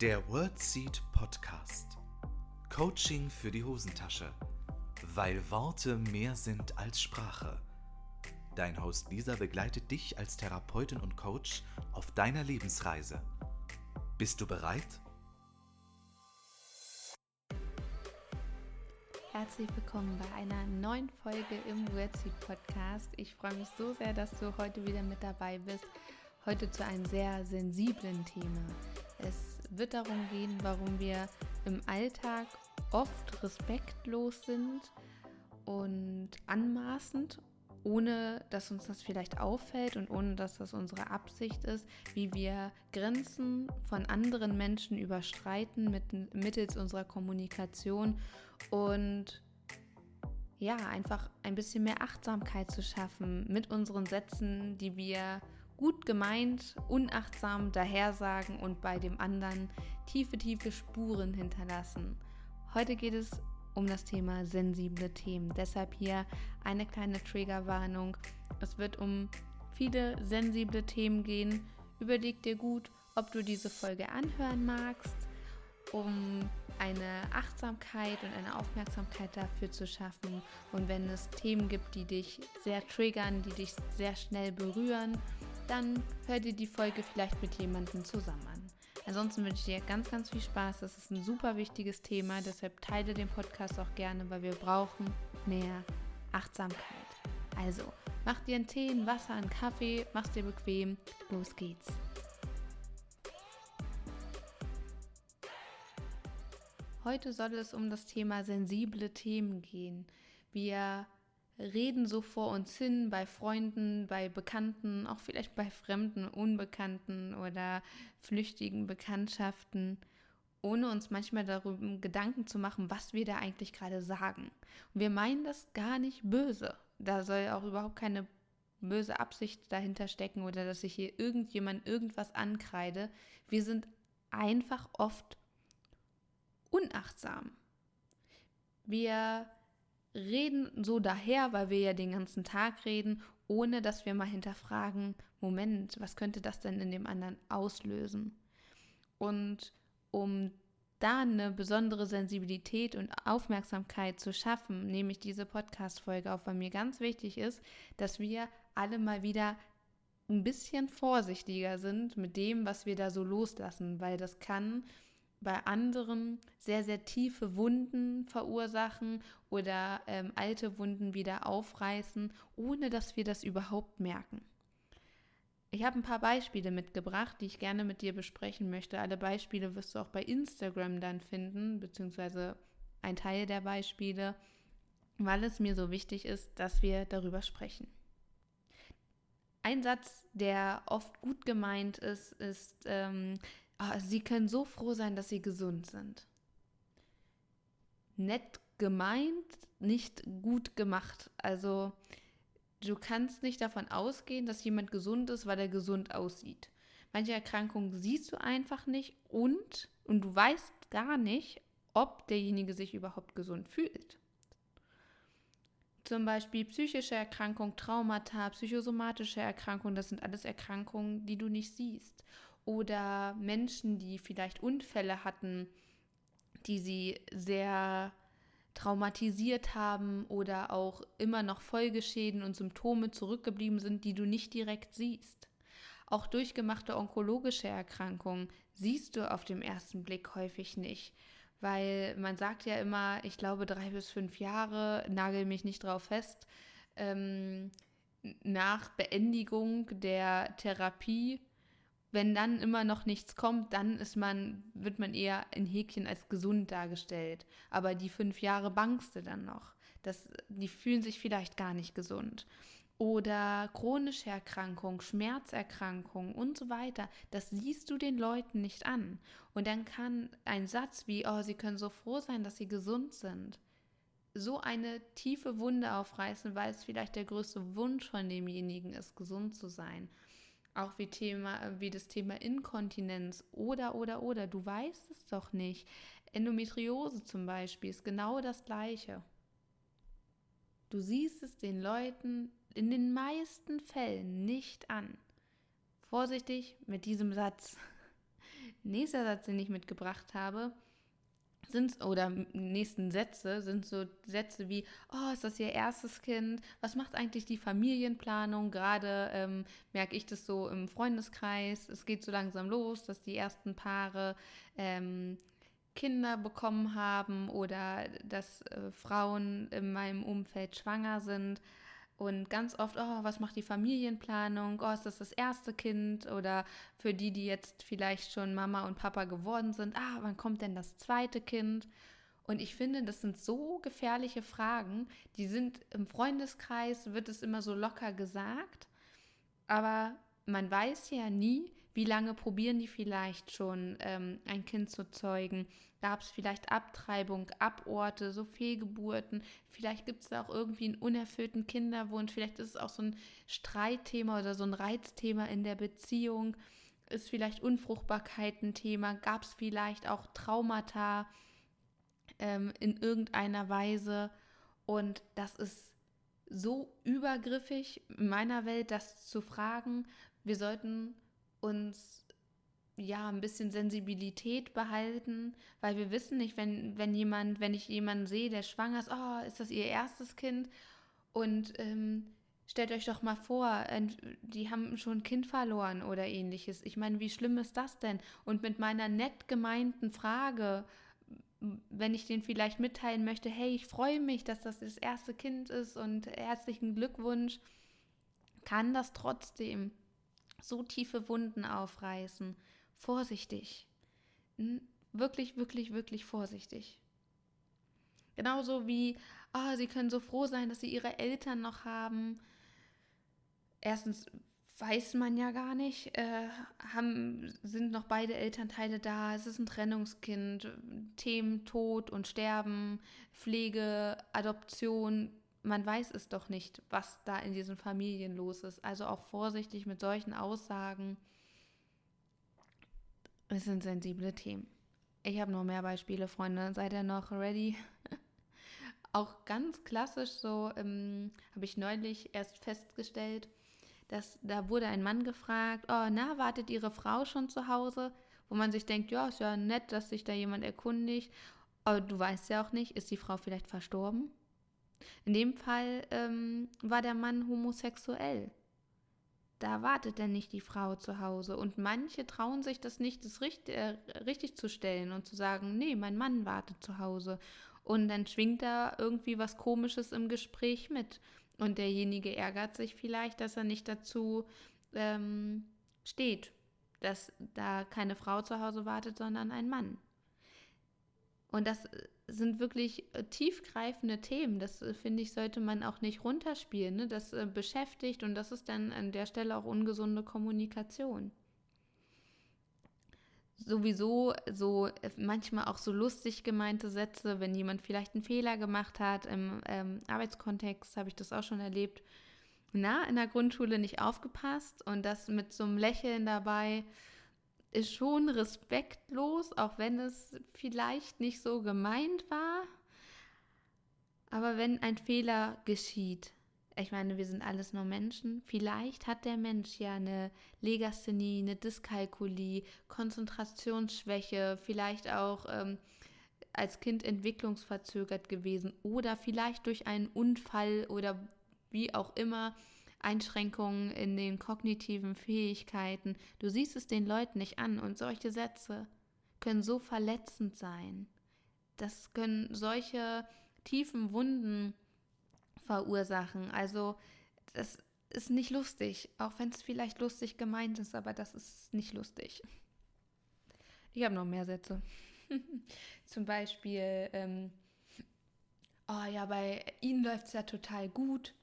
Der WordSeed Podcast. Coaching für die Hosentasche. Weil Worte mehr sind als Sprache. Dein Host Lisa begleitet dich als Therapeutin und Coach auf deiner Lebensreise. Bist du bereit? Herzlich willkommen bei einer neuen Folge im WordSeed Podcast. Ich freue mich so sehr, dass du heute wieder mit dabei bist. Heute zu einem sehr sensiblen Thema. Es wird darum gehen, warum wir im Alltag oft respektlos sind und anmaßend, ohne dass uns das vielleicht auffällt und ohne dass das unsere Absicht ist, wie wir Grenzen von anderen Menschen überstreiten mit, mittels unserer Kommunikation und ja, einfach ein bisschen mehr Achtsamkeit zu schaffen mit unseren Sätzen, die wir gut gemeint, unachtsam dahersagen und bei dem anderen tiefe, tiefe Spuren hinterlassen. Heute geht es um das Thema sensible Themen. Deshalb hier eine kleine Triggerwarnung. Es wird um viele sensible Themen gehen. Überleg dir gut, ob du diese Folge anhören magst, um eine Achtsamkeit und eine Aufmerksamkeit dafür zu schaffen. Und wenn es Themen gibt, die dich sehr triggern, die dich sehr schnell berühren, dann hör dir die Folge vielleicht mit jemandem zusammen an. Ansonsten wünsche ich dir ganz, ganz viel Spaß. Das ist ein super wichtiges Thema, deshalb teile den Podcast auch gerne, weil wir brauchen mehr Achtsamkeit. Also, mach dir einen Tee, ein Wasser, einen Kaffee, mach's dir bequem. Los geht's. Heute soll es um das Thema sensible Themen gehen. Wir reden so vor uns hin bei Freunden, bei Bekannten, auch vielleicht bei fremden, Unbekannten oder flüchtigen Bekanntschaften, ohne uns manchmal darüber Gedanken zu machen, was wir da eigentlich gerade sagen. Und wir meinen das gar nicht böse. Da soll auch überhaupt keine böse Absicht dahinter stecken oder dass ich hier irgendjemand irgendwas ankreide. Wir sind einfach oft unachtsam. Wir reden so daher, weil wir ja den ganzen Tag reden, ohne dass wir mal hinterfragen, Moment, was könnte das denn in dem anderen auslösen? Und um da eine besondere Sensibilität und Aufmerksamkeit zu schaffen, nehme ich diese Podcast-Folge auf, weil mir ganz wichtig ist, dass wir alle mal wieder ein bisschen vorsichtiger sind mit dem, was wir da so loslassen, weil das kann bei anderen sehr, sehr tiefe Wunden verursachen oder ähm, alte Wunden wieder aufreißen, ohne dass wir das überhaupt merken. Ich habe ein paar Beispiele mitgebracht, die ich gerne mit dir besprechen möchte. Alle Beispiele wirst du auch bei Instagram dann finden, beziehungsweise ein Teil der Beispiele, weil es mir so wichtig ist, dass wir darüber sprechen. Ein Satz, der oft gut gemeint ist, ist, ähm, Sie können so froh sein, dass Sie gesund sind. Nett gemeint, nicht gut gemacht. Also du kannst nicht davon ausgehen, dass jemand gesund ist, weil er gesund aussieht. Manche Erkrankungen siehst du einfach nicht und, und du weißt gar nicht, ob derjenige sich überhaupt gesund fühlt. Zum Beispiel psychische Erkrankung, Traumata, psychosomatische Erkrankungen, das sind alles Erkrankungen, die du nicht siehst oder Menschen, die vielleicht Unfälle hatten, die sie sehr traumatisiert haben oder auch immer noch Folgeschäden und Symptome zurückgeblieben sind, die du nicht direkt siehst. Auch durchgemachte onkologische Erkrankungen siehst du auf dem ersten Blick häufig nicht, weil man sagt ja immer, ich glaube drei bis fünf Jahre, nagel mich nicht drauf fest, ähm, nach Beendigung der Therapie wenn dann immer noch nichts kommt, dann ist man, wird man eher in Häkchen als gesund dargestellt. Aber die fünf Jahre bangst du dann noch. Das, die fühlen sich vielleicht gar nicht gesund. Oder chronische Erkrankung, Schmerzerkrankung und so weiter. Das siehst du den Leuten nicht an. Und dann kann ein Satz wie, oh, sie können so froh sein, dass sie gesund sind, so eine tiefe Wunde aufreißen, weil es vielleicht der größte Wunsch von demjenigen ist, gesund zu sein. Auch wie, Thema, wie das Thema Inkontinenz oder, oder, oder. Du weißt es doch nicht. Endometriose zum Beispiel ist genau das Gleiche. Du siehst es den Leuten in den meisten Fällen nicht an. Vorsichtig mit diesem Satz. Nächster Satz, den ich mitgebracht habe, sind oder nächsten Sätze sind so Sätze wie, oh, ist das ihr erstes Kind? Was macht eigentlich die Familienplanung? Gerade ähm, merke ich das so im Freundeskreis. Es geht so langsam los, dass die ersten Paare ähm, Kinder bekommen haben oder dass äh, Frauen in meinem Umfeld schwanger sind. Und ganz oft, oh, was macht die Familienplanung? Oh, ist das das erste Kind? Oder für die, die jetzt vielleicht schon Mama und Papa geworden sind, ah, wann kommt denn das zweite Kind? Und ich finde, das sind so gefährliche Fragen. Die sind im Freundeskreis, wird es immer so locker gesagt. Aber man weiß ja nie, wie lange probieren die vielleicht schon, ähm, ein Kind zu zeugen? Gab es vielleicht Abtreibung, Aborte, so Fehlgeburten? Vielleicht gibt es da auch irgendwie einen unerfüllten Kinderwunsch. Vielleicht ist es auch so ein Streitthema oder so ein Reizthema in der Beziehung. Ist vielleicht Unfruchtbarkeit ein Thema? Gab es vielleicht auch Traumata ähm, in irgendeiner Weise? Und das ist so übergriffig in meiner Welt, das zu fragen. Wir sollten uns ja ein bisschen Sensibilität behalten, weil wir wissen nicht, wenn, wenn jemand, wenn ich jemanden sehe, der schwanger ist, oh, ist das ihr erstes Kind? Und ähm, stellt euch doch mal vor, die haben schon ein Kind verloren oder ähnliches. Ich meine, wie schlimm ist das denn? Und mit meiner nett gemeinten Frage, wenn ich den vielleicht mitteilen möchte, hey, ich freue mich, dass das das erste Kind ist und herzlichen Glückwunsch, kann das trotzdem so tiefe Wunden aufreißen. Vorsichtig. Wirklich, wirklich, wirklich vorsichtig. Genauso wie, oh, sie können so froh sein, dass sie ihre Eltern noch haben. Erstens weiß man ja gar nicht, äh, haben, sind noch beide Elternteile da, es ist ein Trennungskind, Themen Tod und Sterben, Pflege, Adoption, man weiß es doch nicht, was da in diesen Familien los ist. Also auch vorsichtig mit solchen Aussagen. Es sind sensible Themen. Ich habe noch mehr Beispiele, Freunde. Seid ihr noch ready? auch ganz klassisch so ähm, habe ich neulich erst festgestellt, dass da wurde ein Mann gefragt, oh, na, wartet Ihre Frau schon zu Hause? Wo man sich denkt, ja, ist ja nett, dass sich da jemand erkundigt. Aber du weißt ja auch nicht, ist die Frau vielleicht verstorben? In dem Fall ähm, war der Mann homosexuell. Da wartet denn nicht die Frau zu Hause. Und manche trauen sich das nicht, das richtig, äh, richtig zu stellen und zu sagen, nee, mein Mann wartet zu Hause. Und dann schwingt da irgendwie was Komisches im Gespräch mit. Und derjenige ärgert sich vielleicht, dass er nicht dazu ähm, steht, dass da keine Frau zu Hause wartet, sondern ein Mann. Und das sind wirklich äh, tiefgreifende Themen. Das äh, finde ich, sollte man auch nicht runterspielen. Ne? Das äh, beschäftigt und das ist dann an der Stelle auch ungesunde Kommunikation. Sowieso so manchmal auch so lustig gemeinte Sätze, wenn jemand vielleicht einen Fehler gemacht hat. Im ähm, Arbeitskontext habe ich das auch schon erlebt. Na, in der Grundschule nicht aufgepasst und das mit so einem Lächeln dabei ist schon respektlos, auch wenn es vielleicht nicht so gemeint war. Aber wenn ein Fehler geschieht, ich meine, wir sind alles nur Menschen, vielleicht hat der Mensch ja eine Legasthenie, eine Dyskalkulie, Konzentrationsschwäche, vielleicht auch ähm, als Kind entwicklungsverzögert gewesen oder vielleicht durch einen Unfall oder wie auch immer Einschränkungen in den kognitiven Fähigkeiten. Du siehst es den Leuten nicht an und solche Sätze können so verletzend sein. Das können solche tiefen Wunden verursachen. Also das ist nicht lustig, auch wenn es vielleicht lustig gemeint ist, aber das ist nicht lustig. Ich habe noch mehr Sätze. Zum Beispiel, ähm, oh ja, bei Ihnen läuft es ja total gut.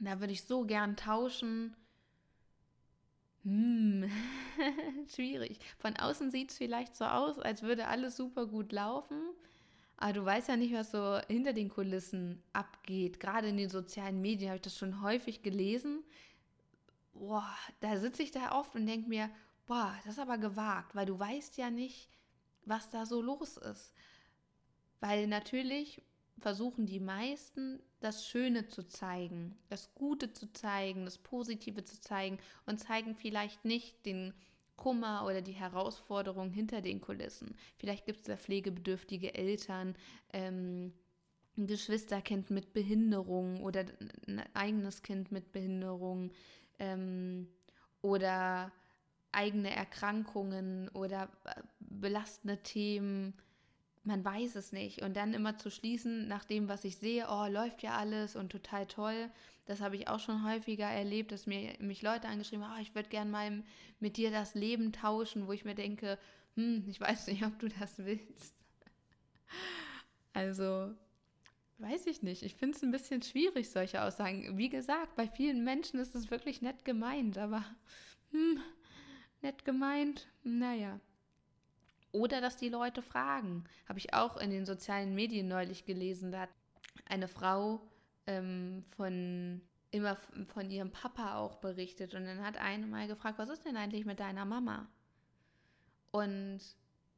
Da würde ich so gern tauschen. Hm, schwierig. Von außen sieht es vielleicht so aus, als würde alles super gut laufen. Aber du weißt ja nicht, was so hinter den Kulissen abgeht. Gerade in den sozialen Medien habe ich das schon häufig gelesen. Boah, da sitze ich da oft und denke mir, boah, das ist aber gewagt, weil du weißt ja nicht, was da so los ist. Weil natürlich versuchen die meisten, das Schöne zu zeigen, das Gute zu zeigen, das Positive zu zeigen und zeigen vielleicht nicht den Kummer oder die Herausforderung hinter den Kulissen. Vielleicht gibt es da pflegebedürftige Eltern, ähm, ein Geschwisterkind mit Behinderung oder ein eigenes Kind mit Behinderung ähm, oder eigene Erkrankungen oder äh, belastende Themen. Man weiß es nicht. Und dann immer zu schließen, nach dem, was ich sehe, oh, läuft ja alles und total toll. Das habe ich auch schon häufiger erlebt, dass mir mich Leute angeschrieben haben, oh, ich würde gerne mal mit dir das Leben tauschen, wo ich mir denke, hm, ich weiß nicht, ob du das willst. Also, weiß ich nicht. Ich finde es ein bisschen schwierig, solche Aussagen. Wie gesagt, bei vielen Menschen ist es wirklich nett gemeint, aber hm, nett gemeint, naja. Oder dass die Leute fragen. Habe ich auch in den sozialen Medien neulich gelesen. Da hat eine Frau ähm, von immer von ihrem Papa auch berichtet. Und dann hat eine mal gefragt, was ist denn eigentlich mit deiner Mama? Und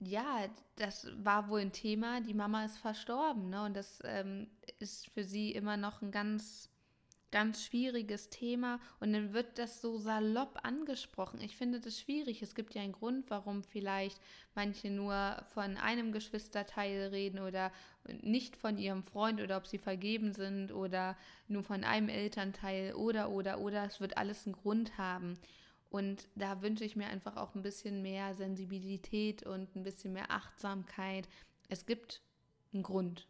ja, das war wohl ein Thema. Die Mama ist verstorben, ne? Und das ähm, ist für sie immer noch ein ganz ganz schwieriges Thema und dann wird das so salopp angesprochen. Ich finde das schwierig. Es gibt ja einen Grund, warum vielleicht manche nur von einem Geschwisterteil reden oder nicht von ihrem Freund oder ob sie vergeben sind oder nur von einem Elternteil oder oder oder. Es wird alles einen Grund haben. Und da wünsche ich mir einfach auch ein bisschen mehr Sensibilität und ein bisschen mehr Achtsamkeit. Es gibt einen Grund.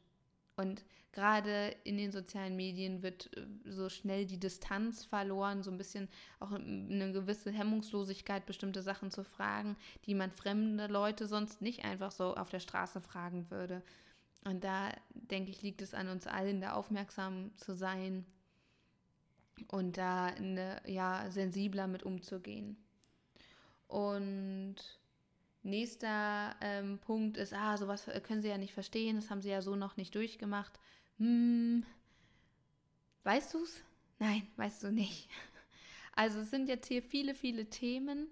Und gerade in den sozialen Medien wird äh, so schnell die Distanz verloren, so ein bisschen auch eine gewisse Hemmungslosigkeit, bestimmte Sachen zu fragen, die man fremde Leute sonst nicht einfach so auf der Straße fragen würde. Und da denke ich, liegt es an uns allen, da aufmerksam zu sein und da eine, ja, sensibler mit umzugehen. Und nächster ähm, Punkt ist, ah, sowas können Sie ja nicht verstehen, das haben Sie ja so noch nicht durchgemacht. Hm, weißt du es? Nein, weißt du nicht. Also es sind jetzt hier viele, viele Themen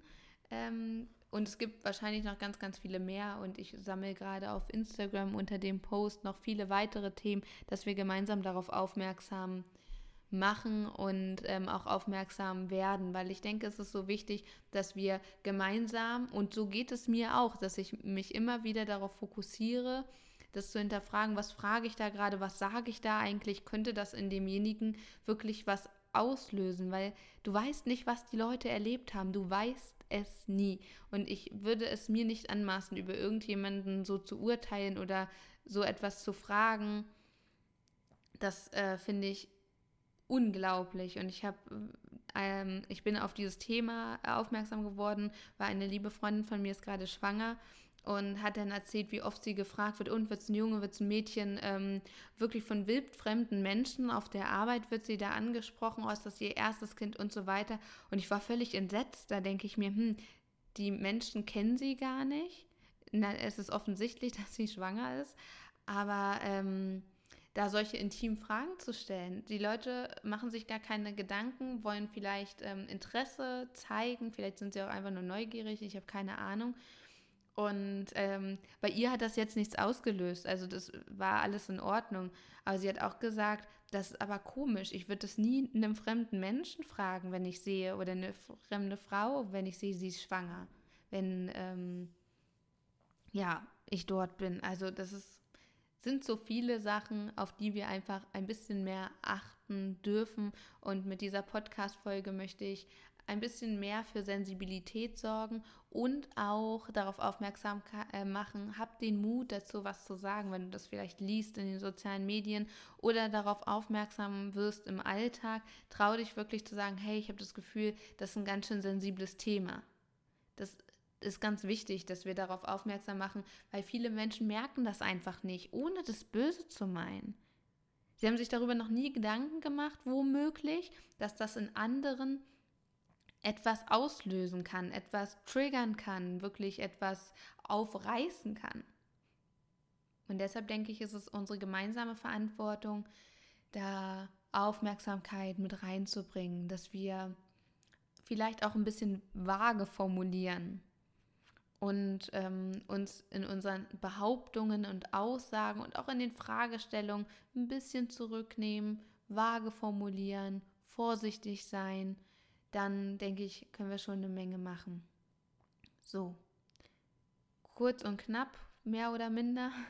ähm, und es gibt wahrscheinlich noch ganz, ganz viele mehr und ich sammle gerade auf Instagram unter dem Post noch viele weitere Themen, dass wir gemeinsam darauf aufmerksam machen und ähm, auch aufmerksam werden, weil ich denke, es ist so wichtig, dass wir gemeinsam, und so geht es mir auch, dass ich mich immer wieder darauf fokussiere, das zu hinterfragen, was frage ich da gerade, was sage ich da eigentlich, könnte das in demjenigen wirklich was auslösen, weil du weißt nicht, was die Leute erlebt haben, du weißt es nie. Und ich würde es mir nicht anmaßen, über irgendjemanden so zu urteilen oder so etwas zu fragen. Das äh, finde ich unglaublich. Und ich habe, ähm, ich bin auf dieses Thema aufmerksam geworden, weil eine liebe Freundin von mir ist gerade schwanger und hat dann erzählt, wie oft sie gefragt wird, und wird es ein Junge, wird es ein Mädchen, ähm, wirklich von wildfremden Menschen auf der Arbeit wird sie da angesprochen, oh, ist das ihr erstes Kind und so weiter. Und ich war völlig entsetzt, da denke ich mir, hm, die Menschen kennen sie gar nicht. Na, es ist offensichtlich, dass sie schwanger ist, aber ähm, da solche intimen Fragen zu stellen. Die Leute machen sich gar keine Gedanken, wollen vielleicht ähm, Interesse zeigen, vielleicht sind sie auch einfach nur neugierig, ich habe keine Ahnung. Und ähm, bei ihr hat das jetzt nichts ausgelöst. Also das war alles in Ordnung. Aber sie hat auch gesagt, das ist aber komisch. Ich würde das nie einem fremden Menschen fragen, wenn ich sehe, oder eine fremde Frau, wenn ich sehe, sie ist schwanger. Wenn, ähm, ja, ich dort bin. Also das ist, sind so viele Sachen, auf die wir einfach ein bisschen mehr achten dürfen. Und mit dieser Podcast-Folge möchte ich ein bisschen mehr für Sensibilität sorgen und auch darauf aufmerksam äh, machen, hab den Mut dazu, was zu sagen, wenn du das vielleicht liest in den sozialen Medien oder darauf aufmerksam wirst im Alltag. Trau dich wirklich zu sagen, hey, ich habe das Gefühl, das ist ein ganz schön sensibles Thema. Das ist ganz wichtig, dass wir darauf aufmerksam machen, weil viele Menschen merken das einfach nicht, ohne das Böse zu meinen. Sie haben sich darüber noch nie Gedanken gemacht, womöglich, dass das in anderen etwas auslösen kann, etwas triggern kann, wirklich etwas aufreißen kann. Und deshalb denke ich, ist es unsere gemeinsame Verantwortung, da Aufmerksamkeit mit reinzubringen, dass wir vielleicht auch ein bisschen vage formulieren und ähm, uns in unseren Behauptungen und Aussagen und auch in den Fragestellungen ein bisschen zurücknehmen, vage formulieren, vorsichtig sein dann denke ich, können wir schon eine Menge machen. So, kurz und knapp, mehr oder minder.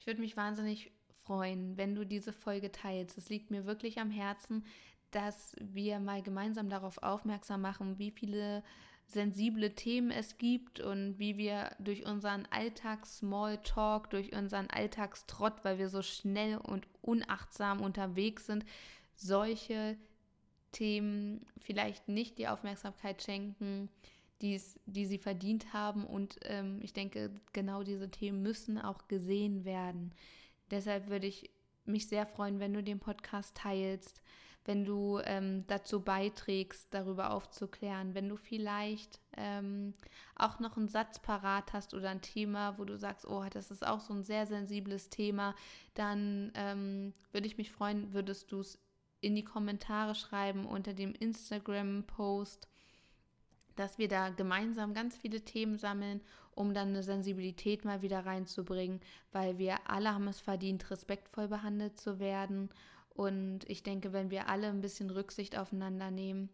Ich würde mich wahnsinnig freuen, wenn du diese Folge teilst. Es liegt mir wirklich am Herzen, dass wir mal gemeinsam darauf aufmerksam machen, wie viele sensible Themen es gibt und wie wir durch unseren Alltags-Smalltalk, durch unseren Alltagstrott, weil wir so schnell und unachtsam unterwegs sind, solche Themen vielleicht nicht die Aufmerksamkeit schenken, die's, die sie verdient haben. Und ähm, ich denke, genau diese Themen müssen auch gesehen werden. Deshalb würde ich mich sehr freuen, wenn du den Podcast teilst, wenn du ähm, dazu beiträgst, darüber aufzuklären, wenn du vielleicht ähm, auch noch einen Satz parat hast oder ein Thema, wo du sagst, oh, das ist auch so ein sehr sensibles Thema, dann ähm, würde ich mich freuen, würdest du es in die Kommentare schreiben unter dem Instagram-Post dass wir da gemeinsam ganz viele Themen sammeln, um dann eine Sensibilität mal wieder reinzubringen, weil wir alle haben es verdient, respektvoll behandelt zu werden. Und ich denke, wenn wir alle ein bisschen Rücksicht aufeinander nehmen,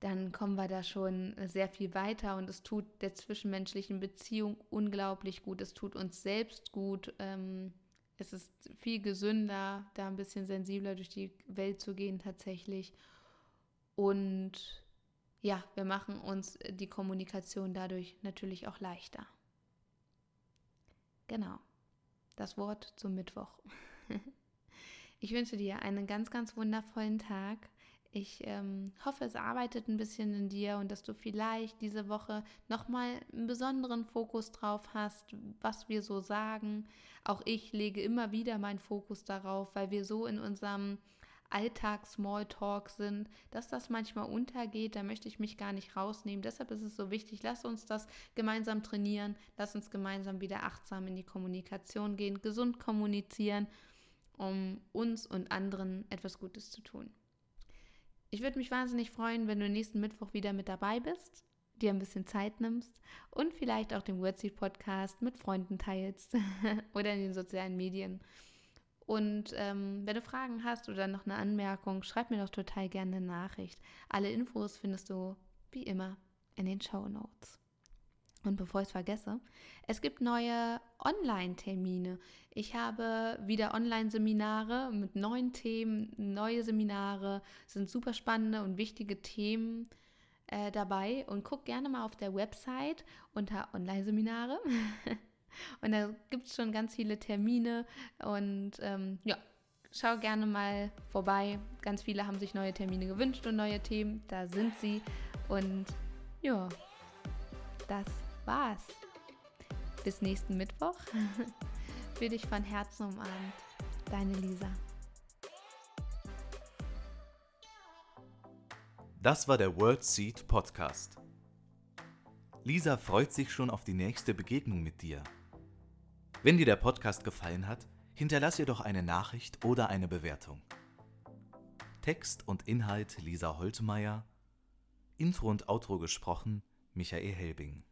dann kommen wir da schon sehr viel weiter und es tut der zwischenmenschlichen Beziehung unglaublich gut. Es tut uns selbst gut. Ähm, es ist viel gesünder, da ein bisschen sensibler durch die Welt zu gehen tatsächlich. Und ja, wir machen uns äh, die Kommunikation dadurch natürlich auch leichter. Genau, das Wort zum Mittwoch. ich wünsche dir einen ganz, ganz wundervollen Tag. Ich ähm, hoffe, es arbeitet ein bisschen in dir und dass du vielleicht diese Woche nochmal einen besonderen Fokus drauf hast, was wir so sagen. Auch ich lege immer wieder meinen Fokus darauf, weil wir so in unserem Alltags-Smalltalk sind, dass das manchmal untergeht, da möchte ich mich gar nicht rausnehmen. Deshalb ist es so wichtig, lass uns das gemeinsam trainieren, lass uns gemeinsam wieder achtsam in die Kommunikation gehen, gesund kommunizieren, um uns und anderen etwas Gutes zu tun. Ich würde mich wahnsinnig freuen, wenn du nächsten Mittwoch wieder mit dabei bist, dir ein bisschen Zeit nimmst und vielleicht auch den Wordseed Podcast mit Freunden teilst oder in den sozialen Medien. Und ähm, wenn du Fragen hast oder noch eine Anmerkung, schreib mir doch total gerne eine Nachricht. Alle Infos findest du wie immer in den Show Notes. Und bevor ich es vergesse, es gibt neue Online-Termine. Ich habe wieder Online-Seminare mit neuen Themen, neue Seminare, sind super spannende und wichtige Themen äh, dabei. Und guck gerne mal auf der Website unter Online-Seminare. Und da gibt es schon ganz viele Termine und ähm, ja, schau gerne mal vorbei. Ganz viele haben sich neue Termine gewünscht und neue Themen. Da sind sie. Und ja, das war's. Bis nächsten Mittwoch. Für dich von Herzen umarmt. Deine Lisa. Das war der World Seed Podcast. Lisa freut sich schon auf die nächste Begegnung mit dir. Wenn dir der Podcast gefallen hat, hinterlass ihr doch eine Nachricht oder eine Bewertung. Text und Inhalt Lisa Holtmeier, Intro und Outro gesprochen Michael Helbing.